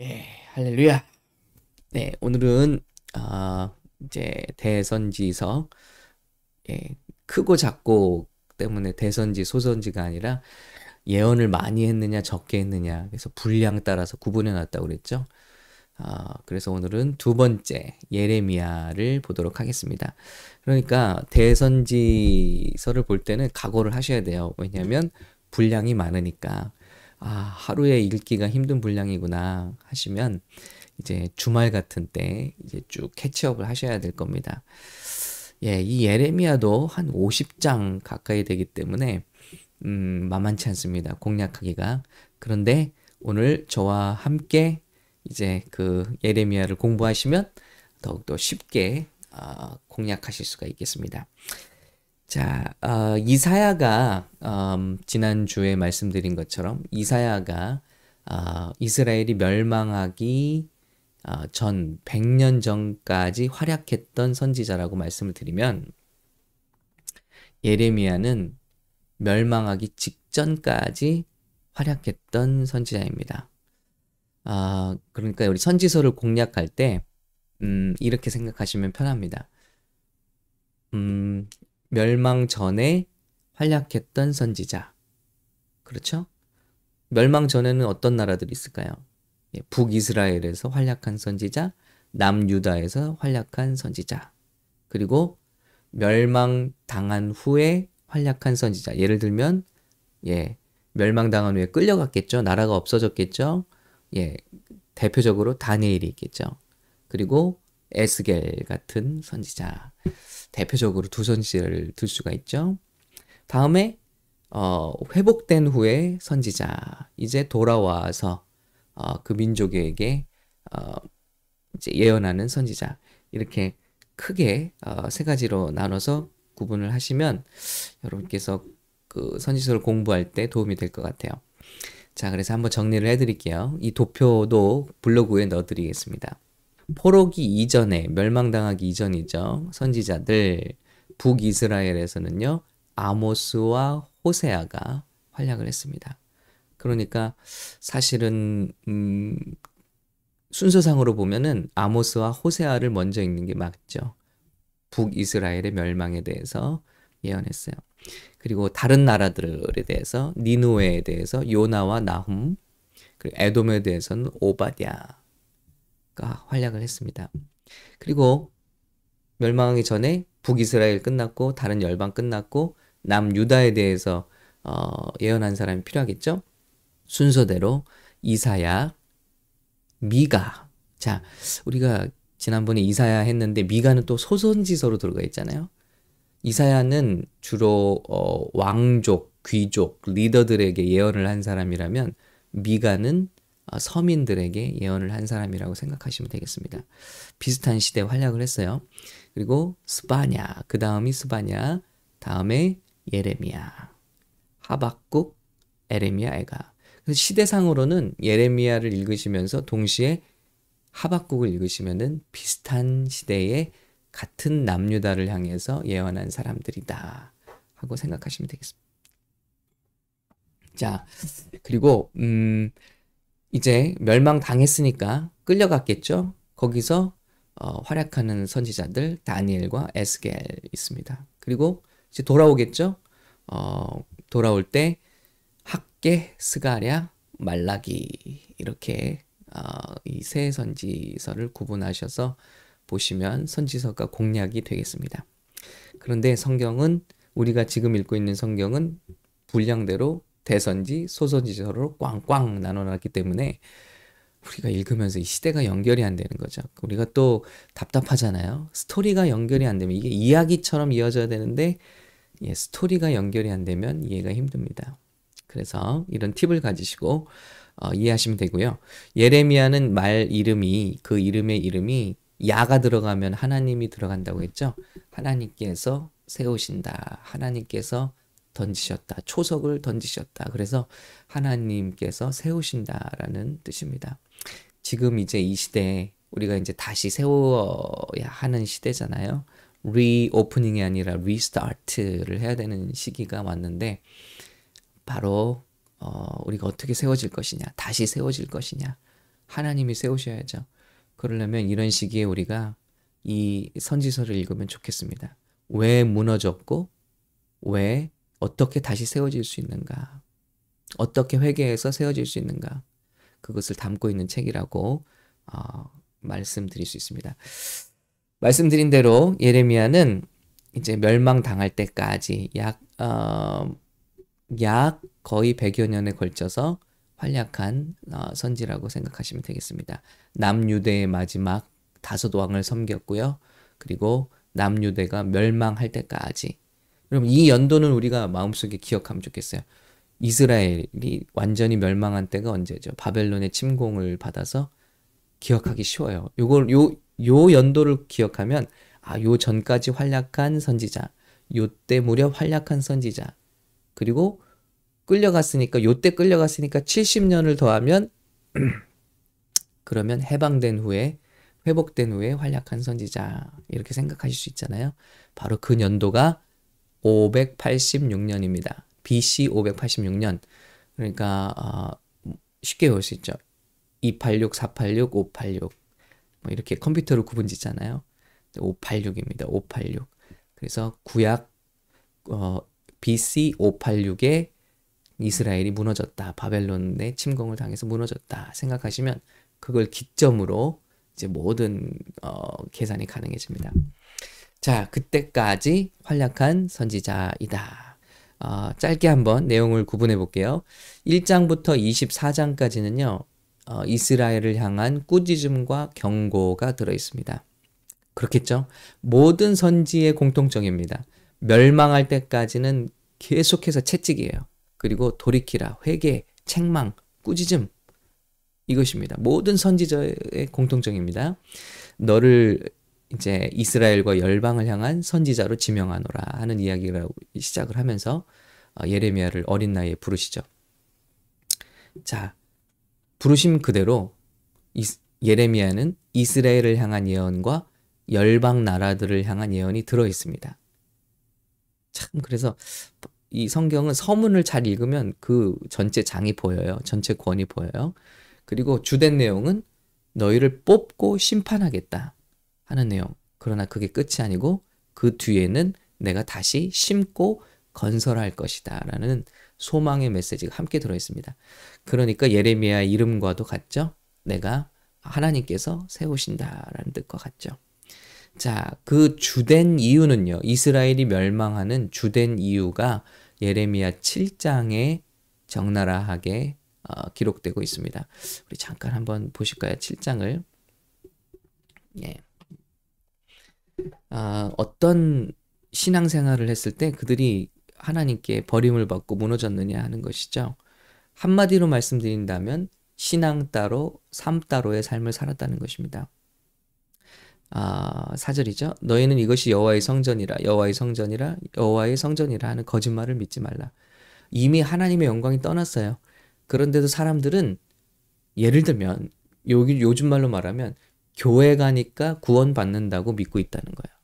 예, 할렐루야. 네, 오늘은 어, 이제 대선지서 예, 크고 작고 때문에 대선지 소선지가 아니라 예언을 많이 했느냐 적게 했느냐 그래서 분량 따라서 구분해 놨다고 그랬죠. 어, 그래서 오늘은 두 번째 예레미야를 보도록 하겠습니다. 그러니까 대선지서를 볼 때는 각오를 하셔야 돼요. 왜냐하면 분량이 많으니까. 아, 하루에 읽기가 힘든 분량이구나 하시면 이제 주말 같은 때 이제 쭉 캐치업을 하셔야 될 겁니다. 예, 이 예레미야도 한 50장 가까이 되기 때문에 음, 만만치 않습니다. 공략하기가. 그런데 오늘 저와 함께 이제 그 예레미야를 공부하시면 더욱더 쉽게 어, 공략하실 수가 있겠습니다. 자, 어, 이사야가 음, 지난 주에 말씀드린 것처럼 이사야가 어, 이스라엘이 멸망하기 어, 전 100년 전까지 활약했던 선지자라고 말씀을 드리면 예레미야는 멸망하기 직전까지 활약했던 선지자입니다. 아, 그러니까 우리 선지서를 공략할 때 음, 이렇게 생각하시면 편합니다. 음, 멸망 전에 활약했던 선지자. 그렇죠? 멸망 전에는 어떤 나라들이 있을까요? 예, 북이스라엘에서 활약한 선지자, 남유다에서 활약한 선지자, 그리고 멸망 당한 후에 활약한 선지자. 예를 들면, 예, 멸망당한 후에 끌려갔겠죠. 나라가 없어졌겠죠. 예, 대표적으로 다니엘이 있겠죠. 그리고 에스겔 같은 선지자. 대표적으로 두 선지자를 들 수가 있죠. 다음에 어, 회복된 후에 선지자 이제 돌아와서 어, 그 민족에게 어, 이제 예언하는 선지자 이렇게 크게 어, 세 가지로 나눠서 구분을 하시면 여러분께서 그 선지서를 공부할 때 도움이 될 것 같아요. 자, 그래서 한번 정리를 해드릴게요. 이 도표도 블로그에 넣어드리겠습니다. 포로기 이전에 멸망당하기 이전이죠. 선지자들 북이스라엘에서는요. 아모스와 호세아가 활약을 했습니다. 그러니까 사실은 음, 순서상으로 보면은 아모스와 호세아를 먼저 읽는 게 맞죠. 북이스라엘의 멸망에 대해서 예언했어요. 그리고 다른 나라들에 대해서 니누에에 대해서 요나와 나훔 그리고 에돔에 대해서는 오바댜 활약을 했습니다. 그리고 멸망하기 전에 북이스라엘 끝났고 다른 열방 끝났고 남유다에 대해서 어, 예언한 사람이 필요하겠죠? 순서대로 이사야, 미가. 자, 우리가 지난번에 이사야 했는데 미가는 또 소선지서로 들어가 있잖아요. 이사야는 주로 어, 왕족, 귀족, 리더들에게 예언을 한 사람이라면 미가는 어, 서민들에게 예언을 한 사람이라고 생각하시면 되겠습니다. 비슷한 시대에 활약을 했어요. 그리고 스바냐, 그 다음이 스바냐, 다음에 예레미야, 하박국, 에레미야, 에가. 그래서 시대상으로는 예레미야를 읽으시면서 동시에 하박국을 읽으시면은 비슷한 시대에 같은 남유다를 향해서 예언한 사람들이다 하고 생각하시면 되겠습니다. 자, 그리고 음 이제 멸망당했으니까 끌려갔겠죠. 거기서 어, 활약하는 선지자들 다니엘과 에스겔 있습니다. 그리고 이제 돌아오겠죠. 어, 돌아올 때 학계, 스가랴, 말라기 이렇게 어, 이세 선지서를 구분하셔서 보시면 선지서가 공략이 되겠습니다. 그런데 성경은 우리가 지금 읽고 있는 성경은 분량대로 대선지, 소선지서로 꽝꽝 나눠놨기 때문에 우리가 읽으면서 이 시대가 연결이 안 되는 거죠. 우리가 또 답답하잖아요. 스토리가 연결이 안 되면 이게 이야기처럼 이어져야 되는데 예, 스토리가 연결이 안 되면 이해가 힘듭니다. 그래서 이런 팁을 가지시고 어, 이해하시면 되고요. 예레미야는 말 이름이 그 이름의 이름이 야가 들어가면 하나님이 들어간다고 했죠. 하나님께서 세우신다. 하나님께서 던지셨다. 초석을 던지셨다. 그래서 하나님께서 세우신다라는 뜻입니다. 지금 이제 이 시대에 우리가 이제 다시 세워야 하는 시대잖아요. reopening이 아니라 restart를 해야 되는 시기가 왔는데 바로 어, 우리가 어떻게 세워질 것이냐, 다시 세워질 것이냐, 하나님이 세우셔야죠. 그러려면 이런 시기에 우리가 이 선지서를 읽으면 좋겠습니다. 왜 무너졌고 왜 어떻게 다시 세워질 수 있는가? 어떻게 회개해서 세워질 수 있는가? 그것을 담고 있는 책이라고 어, 말씀드릴 수 있습니다. 말씀드린 대로 예레미야는 이제 멸망당할 때까지 약, 어, 약 거의 100여 년에 걸쳐서 활약한 어, 선지라고 생각하시면 되겠습니다. 남유대의 마지막 다섯 왕을 섬겼고요. 그리고 남유대가 멸망할 때까지. 그럼 이 연도는 우리가 마음속에 기억하면 좋겠어요. 이스라엘이 완전히 멸망한 때가 언제죠? 바벨론의 침공을 받아서 기억하기 쉬워요. 요걸 요, 요 연도를 기억하면 아, 요 전까지 활약한 선지자, 요 때 무렵 활약한 선지자, 그리고 끌려갔으니까 요 때 끌려갔으니까 70년을 더하면 그러면 해방된 후에 회복된 후에 활약한 선지자 이렇게 생각하실 수 있잖아요. 바로 그 연도가 586년입니다. BC 586년. 그러니까 어, 쉽게 볼수 있죠. 286, 486, 586. 뭐 이렇게 컴퓨터로 구분 짓잖아요. 586입니다. 586. 그래서 구약 어, BC 586에 이스라엘이 무너졌다. 바벨론의 침공을 당해서 무너졌다. 생각하시면 그걸 기점으로 이제 모든 어, 계산이 가능해집니다. 자, 그때까지 활약한 선지자이다. 어, 짧게 한번 내용을 구분해 볼게요. 1장부터 24장까지는요, 어, 이스라엘을 향한 꾸짖음과 경고가 들어 있습니다. 그렇겠죠? 모든 선지의 공통점입니다. 멸망할 때까지는 계속해서 채찍이에요. 그리고 돌이키라, 회개, 책망, 꾸짖음 이것입니다. 모든 선지자의 공통점입니다. 너를 이제 이스라엘과 열방을 향한 선지자로 지명하노라 하는 이야기라고 시작을 하면서 어, 예레미야를 어린 나이에 부르시죠. 자, 부르심 그대로 예레미야는 이스라엘을 향한 예언과 열방 나라들을 향한 예언이 들어 있습니다. 참 그래서 이 성경은 서문을 잘 읽으면 그 전체 장이 보여요. 전체 권이 보여요. 그리고 주된 내용은 너희를 뽑고 심판하겠다 하는 내용. 그러나 그게 끝이 아니고 그 뒤에는 내가 다시 심고 건설할 것이다 라는 소망의 메시지가 함께 들어 있습니다. 그러니까 예레미야 이름과도 같죠? 내가 하나님께서 세우신다 라는 뜻과 같죠. 자, 그 주된 이유는요. 이스라엘이 멸망하는 주된 이유가 예레미야 7장에 적나라하게 어, 기록되고 있습니다. 우리 잠깐 한번 보실까요? 7장을. 예. 아, 어떤 신앙생활을 했을 때 그들이 하나님께 버림을 받고 무너졌느냐 하는 것이죠. 한마디로 말씀드린다면 신앙 따로 삶 따로의 삶을 살았다는 것입니다. 아, 사절이죠. 너희는 이것이 여호와의 성전이라 여호와의 성전이라 여호와의 성전이라 하는 거짓말을 믿지 말라. 이미 하나님의 영광이 떠났어요. 그런데도 사람들은 예를 들면 여기 요즘 말로 말하면 교회 가니까 구원 받는다고 믿고 있다는 거예요.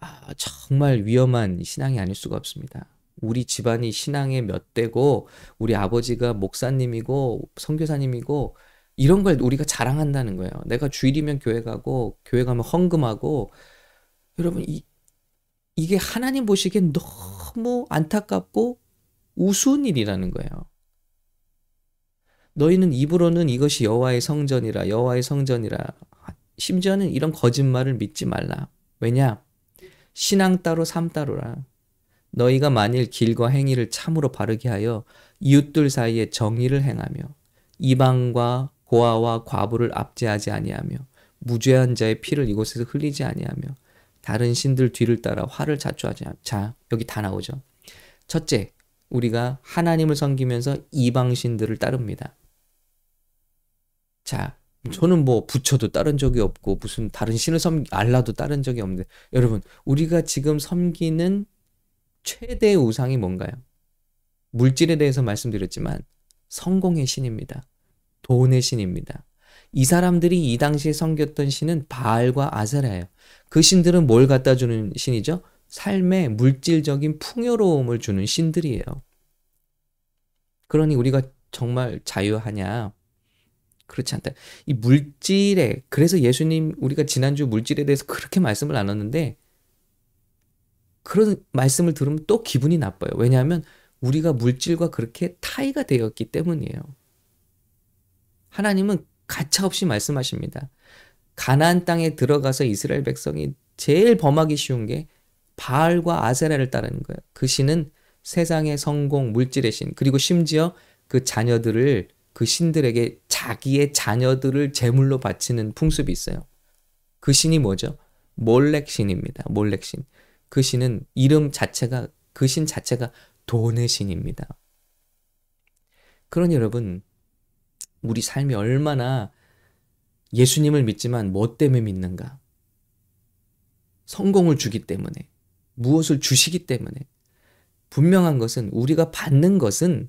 아, 정말 위험한 신앙이 아닐 수가 없습니다. 우리 집안이 신앙의 몇 대고 우리 아버지가 목사님이고 선교사님이고 이런 걸 우리가 자랑한다는 거예요. 내가 주일이면 교회 가고 교회 가면 헌금하고 여러분 이 이게 하나님 보시기엔 너무 안타깝고 우스운 일이라는 거예요. 너희는 입으로는 이것이 여호와의 성전이라 여호와의 성전이라 심지어는 이런 거짓말을 믿지 말라. 왜냐? 신앙 따로 삶 따로라. 너희가 만일 길과 행위를 참으로 바르게 하여 이웃들 사이에 정의를 행하며 이방과 고아와 과부를 압제하지 아니하며 무죄한 자의 피를 이곳에서 흘리지 아니하며 다른 신들 뒤를 따라 화를 자초하지 않. 자, 여기 다 나오죠. 첫째, 우리가 하나님을 섬기면서 이방 신들을 따릅니다. 자, 저는 뭐 부처도 따른 적이 없고 무슨 다른 신을 섬 알라도 따른 적이 없는데 여러분, 우리가 지금 섬기는 최대 우상이 뭔가요? 물질에 대해서 말씀드렸지만 성공의 신입니다. 돈의 신입니다. 이 사람들이 이 당시에 섬겼던 신은 바알과 아세라예요. 그 신들은 뭘 갖다 주는 신이죠? 삶의 물질적인 풍요로움을 주는 신들이에요. 그러니 우리가 정말 자유하냐? 그렇지 않다. 이 물질에 그래서 예수님 우리가 지난주 물질에 대해서 그렇게 말씀을 나눴는데 그런 말씀을 들으면 또 기분이 나빠요. 왜냐하면 우리가 물질과 그렇게 타이가 되었기 때문이에요. 하나님은 가차없이 말씀하십니다. 가나안 땅에 들어가서 이스라엘 백성이 제일 범하기 쉬운 게 바알과 아세라를 따르는 거예요. 그 신은 세상의 성공, 물질의 신, 그리고 심지어 그 자녀들을 그 신들에게 자기의 자녀들을 제물로 바치는 풍습이 있어요. 그 신이 뭐죠? 몰렉 신입니다. 몰렉 신. 그 신은 이름 자체가 그 신 자체가 돈의 신입니다. 그러니 여러분 우리 삶이 얼마나 예수님을 믿지만 뭐 때문에 믿는가? 성공을 주기 때문에 무엇을 주시기 때문에 분명한 것은 우리가 받는 것은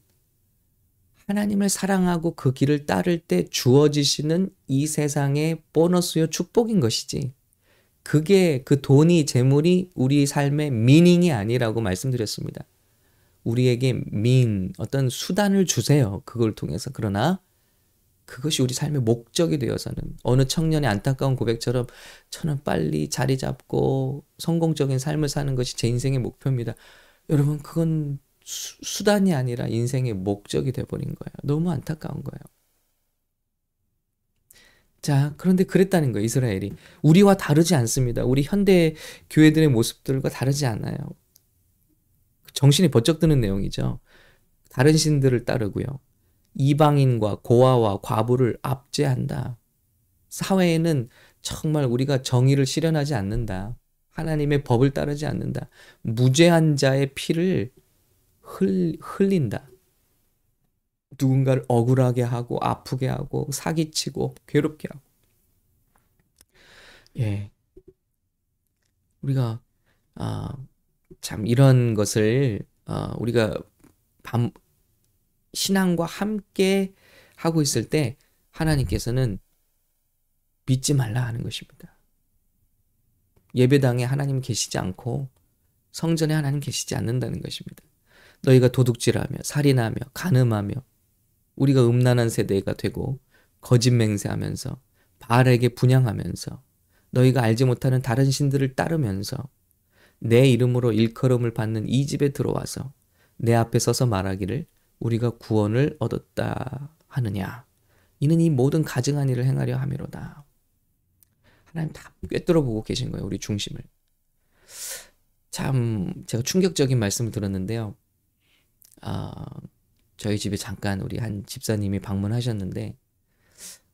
하나님을 사랑하고 그 길을 따를 때 주어지시는 이 세상의 보너스요 축복인 것이지. 그게 그 돈이 재물이 우리 삶의 미닝이 아니라고 말씀드렸습니다. 우리에게 민 어떤 수단을 주세요. 그걸 통해서 그러나 그것이 우리 삶의 목적이 되어서는 어느 청년의 안타까운 고백처럼 저는 빨리 자리 잡고 성공적인 삶을 사는 것이 제 인생의 목표입니다. 여러분 그건 수, 단이 아니라 인생의 목적이 돼버린 거예요. 너무 안타까운 거예요. 자, 그런데 그랬다는 거예요, 이스라엘이. 우리와 다르지 않습니다. 우리 현대 교회들의 모습들과 다르지 않아요. 정신이 번쩍 드는 내용이죠. 다른 신들을 따르고요. 이방인과 고아와 과부를 압제한다. 사회에는 정말 우리가 정의를 실현하지 않는다. 하나님의 법을 따르지 않는다. 무죄한 자의 피를 흘, 흘린다. 누군가를 억울하게 하고 아프게 하고 사기치고 괴롭게 하고. 예. 우리가 아, 참 이런 것을 어, 우리가 밤 신앙과 함께 하고 있을 때 하나님께서는 믿지 말라 하는 것입니다. 예배당에 하나님 계시지 않고 성전에 하나님 계시지 않는다는 것입니다. 너희가 도둑질하며 살인하며 간음하며 우리가 음란한 세대가 되고 거짓 맹세하면서 바알에게 분양하면서 너희가 알지 못하는 다른 신들을 따르면서 내 이름으로 일컬음을 받는 이 집에 들어와서 내 앞에 서서 말하기를 우리가 구원을 얻었다 하느냐. 이는 이 모든 가증한 일을 행하려 함이로다. 하나님 다 꿰뚫어 보고 계신 거예요. 우리 중심을. 참 제가 충격적인 말씀을 들었는데요. 아, 저희 집에 잠깐 우리 한 집사님이 방문하셨는데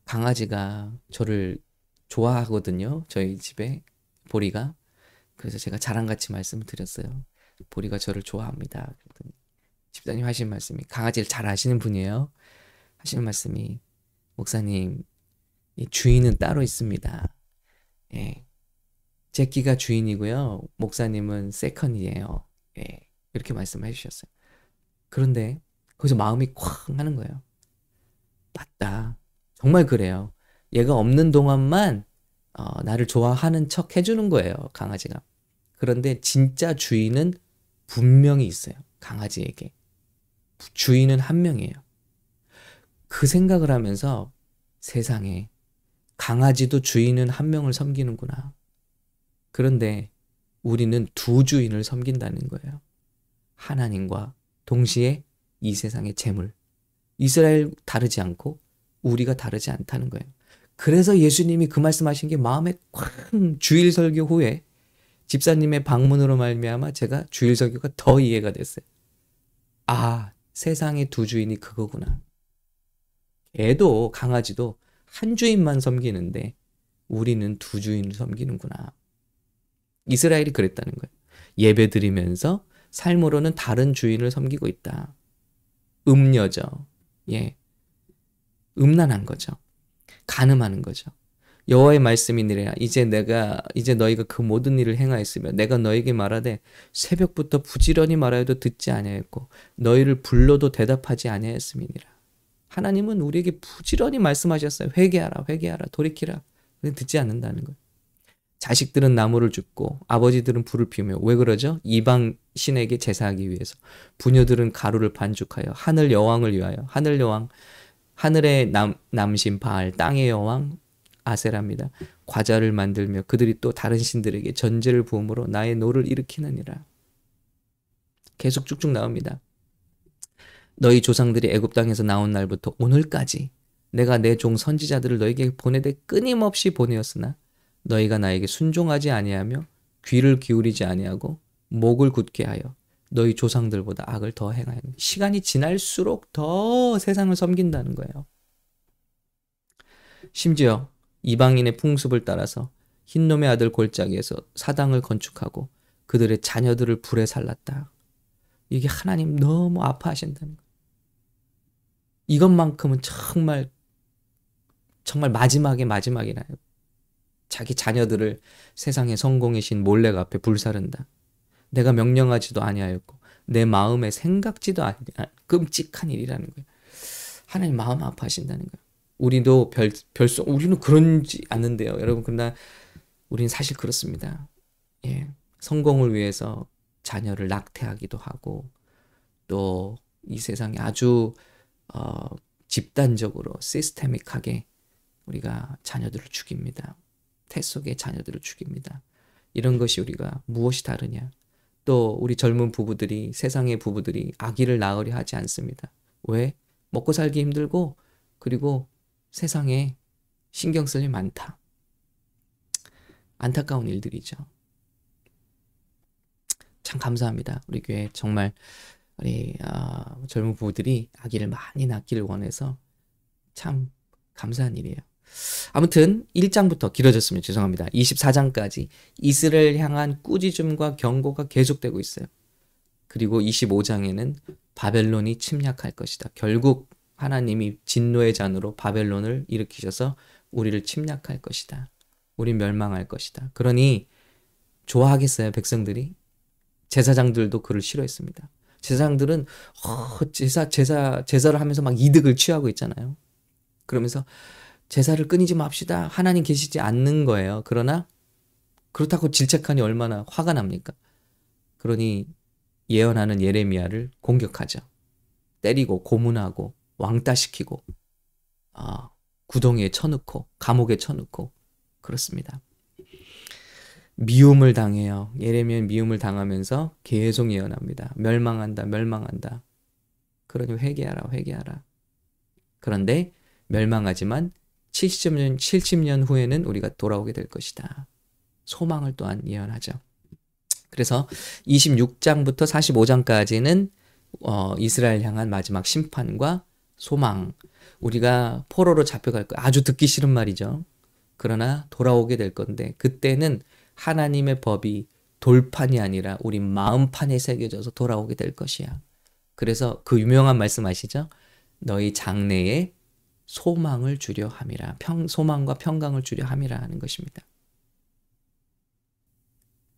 강아지가 저를 좋아하거든요. 저희 집에 보리가. 그래서 제가 자랑같이 말씀을 드렸어요. 보리가 저를 좋아합니다. 그랬더니 집사님 하신 말씀이 강아지를 잘 아시는 분이에요. 하시는 말씀이 목사님 주인은 따로 있습니다. 예. 제끼가 주인이고요. 목사님은 세컨이에요. 예. 이렇게 말씀해 주셨어요. 그런데 거기서 마음이 쾅 하는 거예요. 맞다. 정말 그래요. 얘가 없는 동안만 어, 나를 좋아하는 척 해주는 거예요. 강아지가. 그런데 진짜 주인은 분명히 있어요. 강아지에게. 주인은 한 명이에요. 그 생각을 하면서 세상에 강아지도 주인은 한 명을 섬기는구나. 그런데 우리는 두 주인을 섬긴다는 거예요. 하나님과 동시에 이 세상의 재물. 이스라엘 다르지 않고 우리가 다르지 않다는 거예요. 그래서 예수님이 그 말씀하신 게 마음에 쾅 주일 설교 후에 집사님의 방문으로 말미암아 제가 주일 설교가 더 이해가 됐어요. 아, 세상의 두 주인이 그거구나. 개도 강아지도 한 주인만 섬기는데 우리는 두 주인을 섬기는구나. 이스라엘이 그랬다는 거예요. 예배 드리면서 삶으로는 다른 주인을 섬기고 있다. 음녀죠. 예. 음란한 거죠. 가늠하는 거죠. 여호와의 말씀이니라 이제 내가 이제 너희가 그 모든 일을 행하였으며 내가 너에게 말하되 새벽부터 부지런히 말하여도 듣지 아니하였고 너희를 불러도 대답하지 아니하였음이니라 하나님은 우리에게 부지런히 말씀하셨어요 회개하라 회개하라 돌이키라 근데 듣지 않는다는 거예요 자식들은 나무를 줍고 아버지들은 불을 피우며 왜 그러죠? 이방 신에게 제사하기 위해서 부녀들은 가루를 반죽하여 하늘 여왕을 위하여 하늘 여왕 하늘의 남, 남신 바알, 땅의 여왕 아세라입니다. 과자를 만들며 그들이 또 다른 신들에게 전제를 부음으로 나의 노를 일으키느니라. 계속 쭉쭉 나옵니다. 너희 조상들이 애굽 땅에서 나온 날부터 오늘까지 내가 내 종 선지자들을 너에게 보내되 끊임없이 보내었으나 너희가 나에게 순종하지 아니하며 귀를 기울이지 아니하고 목을 굳게 하여 너희 조상들보다 악을 더 행하여 시간이 지날수록 더 세상을 섬긴다는 거예요. 심지어 이방인의 풍습을 따라서 흰놈의 아들 골짜기에서 사당을 건축하고 그들의 자녀들을 불에 살랐다. 이게 하나님 너무 아파하신다는 거예요. 이것만큼은 정말 정말 마지막에 마지막이나요. 자기 자녀들을 세상의 성공의 신 몰렉 앞에 불사른다. 내가 명령하지도 아니하였고 내 마음에 생각지도 아니 끔찍한 일이라는 거예요. 하나님 마음 아파하신다는 거예요. 우리도 별 별소 우리는 그런지 않는데요, 여러분. 그러나 우리는 사실 그렇습니다. 예, 성공을 위해서 자녀를 낙태하기도 하고 또 이 세상에 아주 어, 집단적으로 시스테믹하게 우리가 자녀들을 죽입니다. 태 속에 자녀들을 죽입니다. 이런 것이 우리가 무엇이 다르냐? 또 우리 젊은 부부들이 세상의 부부들이 아기를 낳으려 하지 않습니다. 왜? 먹고 살기 힘들고 그리고 세상에 신경 쓸 일 많다. 안타까운 일들이죠. 참 감사합니다. 우리 교회 정말 우리 어, 젊은 부부들이 아기를 많이 낳기를 원해서 참 감사한 일이에요. 아무튼 1장부터 길어졌으면 죄송합니다. 24장까지 이스라엘 향한 꾸짖음과 경고가 계속되고 있어요. 그리고 25장에는 바벨론이 침략할 것이다. 결국 하나님이 진노의 잔으로 바벨론을 일으키셔서 우리를 침략할 것이다. 우리 멸망할 것이다. 그러니 좋아하겠어요, 백성들이? 제사장들도 그를 싫어했습니다. 제사장들은 어, 제사 제사 제사를 하면서 막 이득을 취하고 있잖아요. 그러면서 제사를 끊이지 맙시다. 하나님 계시지 않는 거예요. 그러나 그렇다고 질책하니 얼마나 화가 납니까? 그러니 예언하는 예레미야를 공격하죠. 때리고 고문하고 왕따시키고 어, 구덩이에 쳐넣고 감옥에 쳐넣고 그렇습니다. 미움을 당해요. 예레미야 미움을 당하면서 계속 예언합니다. 멸망한다, 멸망한다. 그러니 회개하라, 회개하라. 그런데 멸망하지만 70년, 70년 후에는 우리가 돌아오게 될 것이다. 소망을 또한 예언하죠. 그래서 26장부터 45장까지는 어, 이스라엘 향한 마지막 심판과 소망. 우리가 포로로 잡혀갈 거 아주 듣기 싫은 말이죠. 그러나 돌아오게 될 건데 그때는 하나님의 법이 돌판이 아니라 우리 마음판에 새겨져서 돌아오게 될 것이야. 그래서 그 유명한 말씀 아시죠? 너희 장래에 소망을 주려 함이라. 평, 소망과 평강을 주려 함이라 하는 것입니다.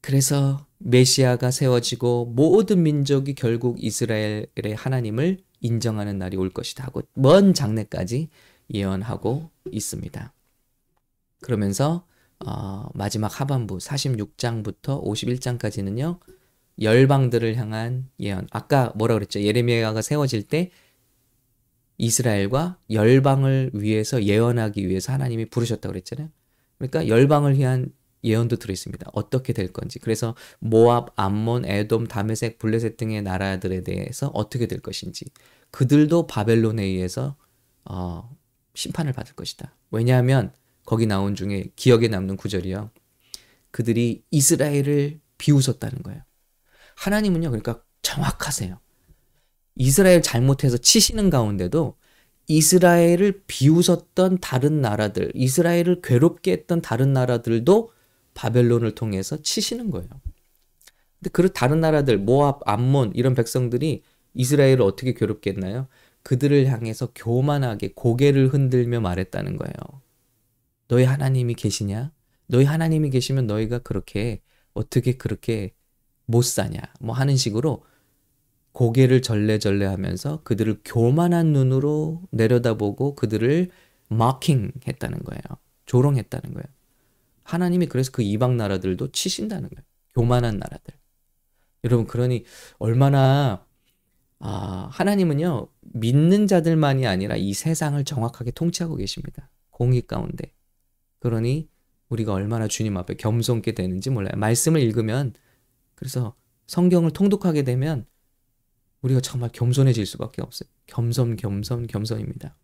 그래서 메시아가 세워지고 모든 민족이 결국 이스라엘의 하나님을 인정하는 날이 올 것이다 하고 먼 장래까지 예언하고 있습니다. 그러면서 어, 마지막 하반부 46장부터 51장까지는요. 열방들을 향한 예언. 아까 뭐라 그랬죠? 예레미야가 세워질 때 이스라엘과 열방을 위해서 예언하기 위해서 하나님이 부르셨다고 그랬잖아요. 그러니까 열방을 위한 예언도 들어 있습니다. 어떻게 될 건지. 그래서 모압, 암몬, 에돔, 다메섹, 블레셋 등의 나라들에 대해서 어떻게 될 것인지. 그들도 바벨론에 의해서 어, 심판을 받을 것이다. 왜냐하면 거기 나온 중에 기억에 남는 구절이요. 그들이 이스라엘을 비웃었다는 거예요. 하나님은요, 그러니까 정확하세요. 이스라엘 잘못해서 치시는 가운데도 이스라엘을 비웃었던 다른 나라들, 이스라엘을 괴롭게 했던 다른 나라들도 바벨론을 통해서 치시는 거예요. 근데 그 다른 나라들, 모압, 암몬 이런 백성들이 이스라엘을 어떻게 괴롭게 했나요? 그들을 향해서 교만하게 고개를 흔들며 말했다는 거예요. 너희 하나님이 계시냐? 너희 하나님이 계시면 너희가 그렇게 어떻게 그렇게 못 사냐? 뭐 하는 식으로 고개를 절레절레 하면서 그들을 교만한 눈으로 내려다보고 그들을 마킹 했다는 거예요. 조롱했다는 거예요. 하나님이 그래서 그 이방 나라들도 치신다는 거예요. 교만한 나라들. 여러분, 그러니 얼마나 아, 하나님은요, 믿는 자들만이 아니라 이 세상을 정확하게 통치하고 계십니다. 공의 가운데. 그러니 우리가 얼마나 주님 앞에 겸손게 되는지 몰라요. 말씀을 읽으면, 그래서 성경을 통독하게 되면 우리가 정말 겸손해질 수밖에 없어요. 겸손, 겸손, 겸손입니다.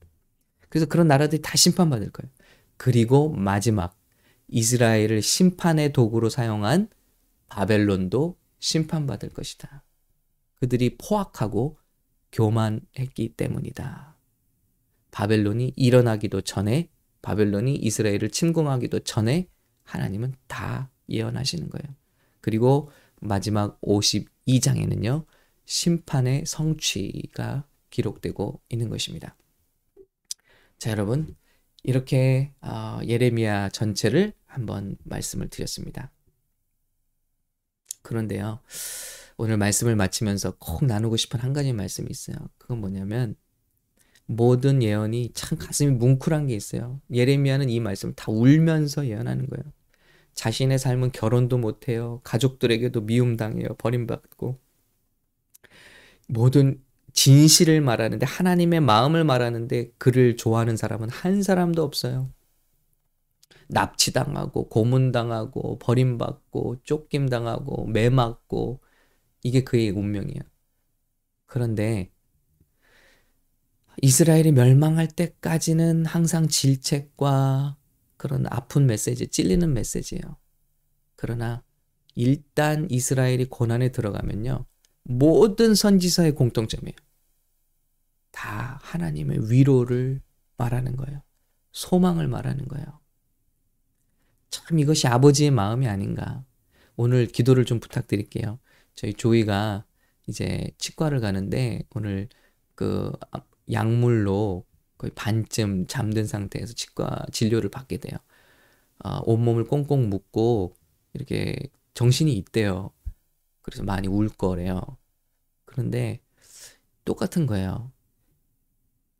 그래서 그런 나라들이 다 심판받을 거예요. 그리고 마지막, 이스라엘을 심판의 도구로 사용한 바벨론도 심판받을 것이다. 그들이 포악하고 교만했기 때문이다. 바벨론이 일어나기도 전에 바벨론이 이스라엘을 침공하기도 전에 하나님은 다 예언하시는 거예요. 그리고 마지막 52장에는요. 심판의 성취가 기록되고 있는 것입니다. 자, 여러분. 이렇게 어, 예레미야 전체를 한번 말씀을 드렸습니다. 그런데요. 오늘 말씀을 마치면서 꼭 나누고 싶은 한 가지 말씀이 있어요. 그건 뭐냐면 모든 예언이 참 가슴이 뭉클한 게 있어요. 예레미야는 이 말씀을 다 울면서 예언하는 거예요. 자신의 삶은 결혼도 못해요. 가족들에게도 미움당해요. 버림받고. 모든 진실을 말하는데 하나님의 마음을 말하는데 그를 좋아하는 사람은 한 사람도 없어요. 납치당하고 고문당하고 버림받고 쫓김당하고 매맞고 이게 그의 운명이에요. 그런데 이스라엘이 멸망할 때까지는 항상 질책과 그런 아픈 메시지, 찔리는 메시지예요. 그러나 일단 이스라엘이 고난에 들어가면요. 모든 선지서의 공통점이에요. 다 하나님의 위로를 말하는 거예요. 소망을 말하는 거예요. 참 이것이 아버지의 마음이 아닌가. 오늘 기도를 좀 부탁드릴게요. 저희 조이가 이제 치과를 가는데 오늘 그 약물로 거의 반쯤 잠든 상태에서 치과 진료를 받게 돼요. 어, 온몸을 꽁꽁 묶고 이렇게 정신이 있대요. 그래서 많이 울 거래요. 그런데 똑같은 거예요.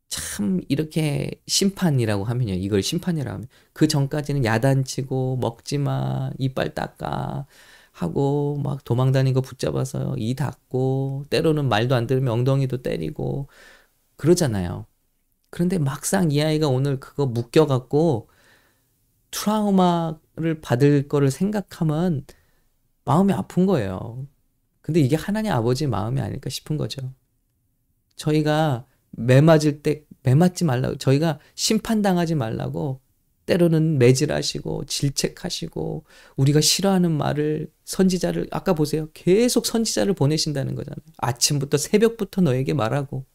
참 이렇게 심판이라고 하면요. 이걸 심판이라고 하면 그 전까지는 야단치고 먹지 마, 이빨 닦아 하고 막 도망다니는 거 붙잡아서 이 닫고 때로는 말도 안 들으면 엉덩이도 때리고 그러잖아요. 그런데 막상 이 아이가 오늘 그거 묶여 갖고 트라우마를 받을 거를 생각하면 마음이 아픈 거예요. 근데 이게 하나님 아버지 마음이 아닐까 싶은 거죠. 저희가 매 맞을 때 매 맞지 말라고 저희가 심판당하지 말라고 때로는 매질하시고 질책하시고 우리가 싫어하는 말을 선지자를 아까 보세요. 계속 선지자를 보내신다는 거잖아요. 아침부터 새벽부터 너에게 말하고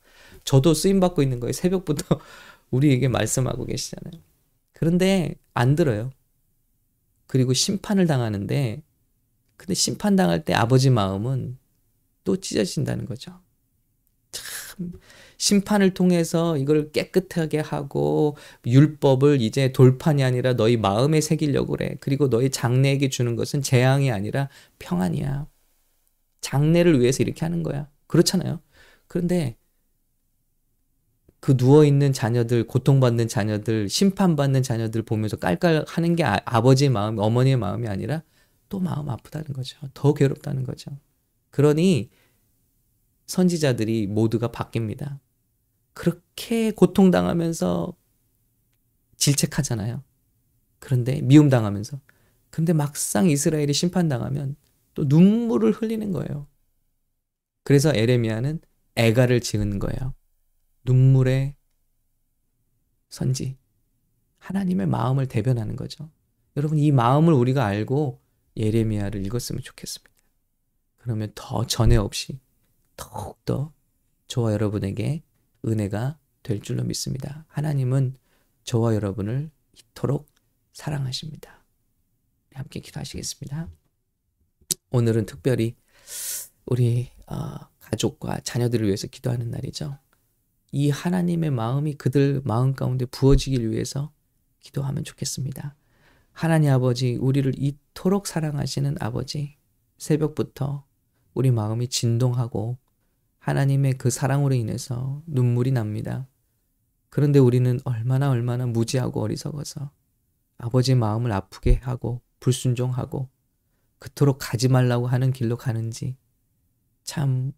저도 쓰임 받고 있는 거예요. 새벽부터 우리에게 말씀하고 계시잖아요. 그런데 안 들어요. 그리고 심판을 당하는데 근데 심판 당할 때 아버지 마음은 또 찢어진다는 거죠. 참 심판을 통해서 이걸 깨끗하게 하고 율법을 이제 돌판이 아니라 너희 마음에 새기려고 그래. 그리고 너희 장래에게 주는 것은 재앙이 아니라 평안이야. 장래를 위해서 이렇게 하는 거야. 그렇잖아요. 그런데 그 누워 있는 자녀들, 고통받는 자녀들, 심판받는 자녀들 보면서 깔깔 하는 게 아, 버지의 마음, 어머니의 마음이 아니라 또 마음 아프다는 거죠. 더 괴롭다는 거죠. 그러니 선지자들이 모두가 바뀝니다. 그렇게 고통당하면서 질책하잖아요. 그런데 미움당하면서. 근데 막상 이스라엘이 심판당하면 또 눈물을 흘리는 거예요. 그래서 에레미야는 애가를 지은 거예요. 눈물의 선지. 하나님의 마음을 대변하는 거죠. 여러분 이 마음을 우리가 알고 예레미야를 읽었으면 좋겠습니다. 그러면 더 전에 없이 더욱더 저와 여러분에게 은혜가 될 줄로 믿습니다. 하나님은 저와 여러분을 이토록 사랑하십니다. 함께 기도하시겠습니다. 오늘은 특별히 우리 어, 가족과 자녀들을 위해서 기도하는 날이죠. 이 하나님의 마음이 그들 마음 가운데 부어지길 위해서 기도하면 좋겠습니다. 하나님 아버지, 우리를 이토록 사랑하시는 아버지, 새벽부터 우리 마음이 진동하고 하나님의 그 사랑으로 인해서 눈물이 납니다. 그런데 우리는 얼마나 얼마나 무지하고 어리석어서 아버지 마음을 아프게 하고 불순종하고 그토록 가지 말라고 하는 길로 가는지 참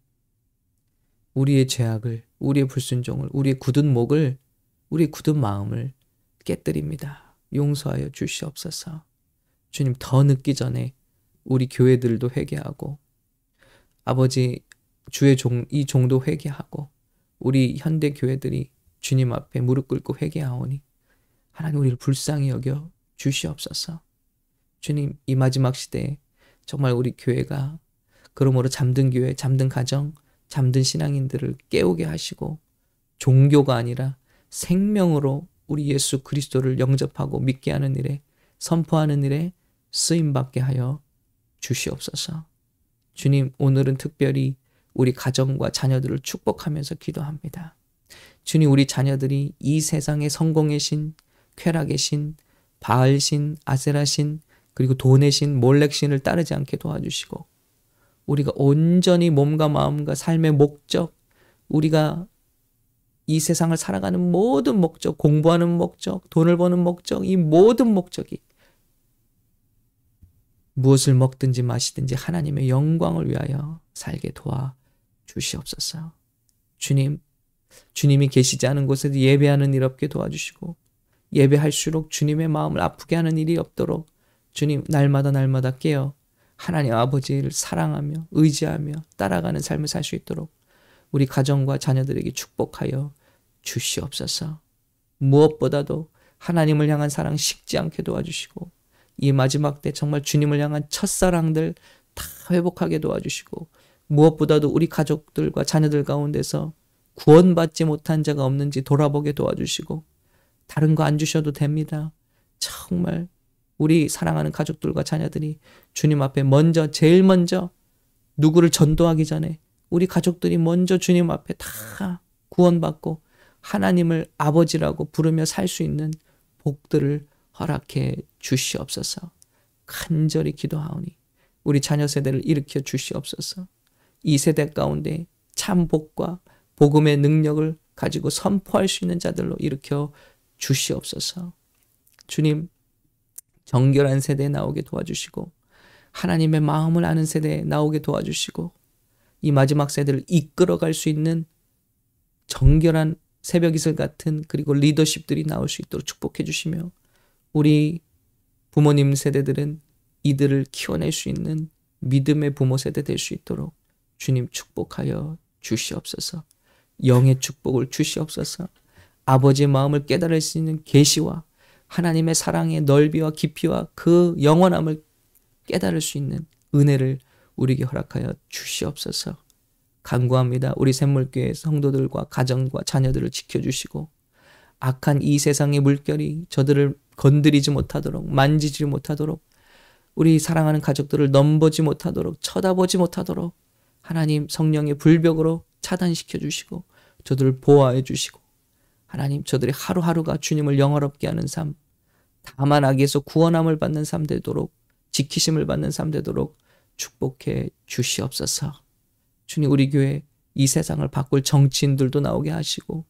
우리의 죄악을, 우리의 불순종을, 우리의 굳은 목을, 우리의 굳은 마음을 깨뜨립니다. 용서하여 주시옵소서. 주님 더 늦기 전에 우리 교회들도 회개하고 아버지 주의 종, 이 종도 회개하고 우리 현대 교회들이 주님 앞에 무릎 꿇고 회개하오니 하나님 우리를 불쌍히 여겨 주시옵소서. 주님 이 마지막 시대에 정말 우리 교회가 그러므로 잠든 교회, 잠든 가정, 잠든 신앙인들을 깨우게 하시고 종교가 아니라 생명으로 우리 예수 그리스도를 영접하고 믿게 하는 일에 선포하는 일에 쓰임 받게 하여 주시옵소서. 주님, 오늘은 특별히 우리 가정과 자녀들을 축복하면서 기도합니다. 주님, 우리 자녀들이 이 세상의 성공의 신, 쾌락의 신, 바알 신, 아세라 신, 그리고 돈의 신, 몰렉 신을 따르지 않게 도와주시고, 우리가 온전히 몸과 마음과 삶의 목적, 우리가 이 세상을 살아가는 모든 목적, 공부하는 목적, 돈을 버는 목적, 이 모든 목적이 무엇을 먹든지 마시든지 하나님의 영광을 위하여 살게 도와 주시옵소서. 주님, 주님이 계시지 않은 곳에서 예배하는 일 없게 도와주시고, 예배할수록 주님의 마음을 아프게 하는 일이 없도록 주님 날마다 날마다 깨어 하나님 아버지를 사랑하며 의지하며 따라가는 삶을 살 수 있도록 우리 가정과 자녀들에게 축복하여 주시옵소서. 무엇보다도 하나님을 향한 사랑 식지 않게 도와주시고 이 마지막 때 정말 주님을 향한 첫사랑들 다 회복하게 도와주시고 무엇보다도 우리 가족들과 자녀들 가운데서 구원받지 못한 자가 없는지 돌아보게 도와주시고 다른 거 안 주셔도 됩니다. 정말 우리 사랑하는 가족들과 자녀들이 주님 앞에 먼저 제일 먼저 누구를 전도하기 전에 우리 가족들이 먼저 주님 앞에 다 구원받고 하나님을 아버지라고 부르며 살 수 있는 복들을 허락해 주시옵소서. 간절히 기도하오니 우리 자녀 세대를 일으켜 주시옵소서. 이 세대 가운데 참 복과 복음의 능력을 가지고 선포할 수 있는 자들로 일으켜 주시옵소서. 주님, 정결한 세대에 나오게 도와주시고, 하나님의 마음을 아는 세대에 나오게 도와주시고, 이 마지막 세대를 이끌어갈 수 있는 정결한 새벽 이슬 같은 그리고 리더십들이 나올 수 있도록 축복해 주시며, 우리 부모님 세대들은 이들을 키워낼 수 있는 믿음의 부모 세대 될 수 있도록 주님 축복하여 주시옵소서. 영의 축복을 주시옵소서. 아버지의 마음을 깨달을 수 있는 계시와 하나님의 사랑의 넓이와 깊이와 그 영원함을 깨달을 수 있는 은혜를 우리에게 허락하여 주시옵소서. 간구합니다. 우리 샘물교회 성도들과 가정과 자녀들을 지켜주시고 악한 이 세상의 물결이 저들을 건드리지 못하도록 만지지 못하도록 우리 사랑하는 가족들을 넘보지 못하도록 쳐다보지 못하도록 하나님 성령의 불벽으로 차단시켜 주시고 저들을 보호해 주시고 하나님 저들의 하루하루가 주님을 영화롭게 하는 삶 다만 악에서 구원함을 받는 삶 되도록 지키심을 받는 삶 되도록 축복해 주시옵소서. 주님 우리 교회 이 세상을 바꿀 정치인들도 나오게 하시고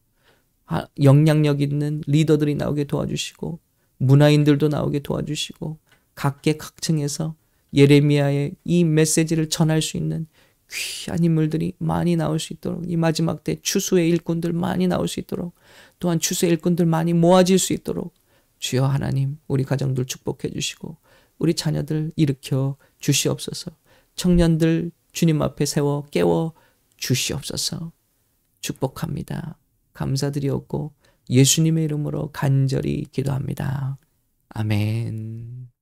영향력 있는 리더들이 나오게 도와주시고 문화인들도 나오게 도와주시고 각계 각층에서 예레미야의 이 메시지를 전할 수 있는 귀한 인물들이 많이 나올 수 있도록 이 마지막 때 추수의 일꾼들 많이 나올 수 있도록 또한 추수의 일꾼들 많이 모아질 수 있도록 주여 하나님 우리 가정들 축복해 주시고 우리 자녀들 일으켜 주시옵소서 청년들 주님 앞에 세워 깨워 주시옵소서 축복합니다. 감사드리옵고 예수님의 이름으로 간절히 기도합니다. 아멘.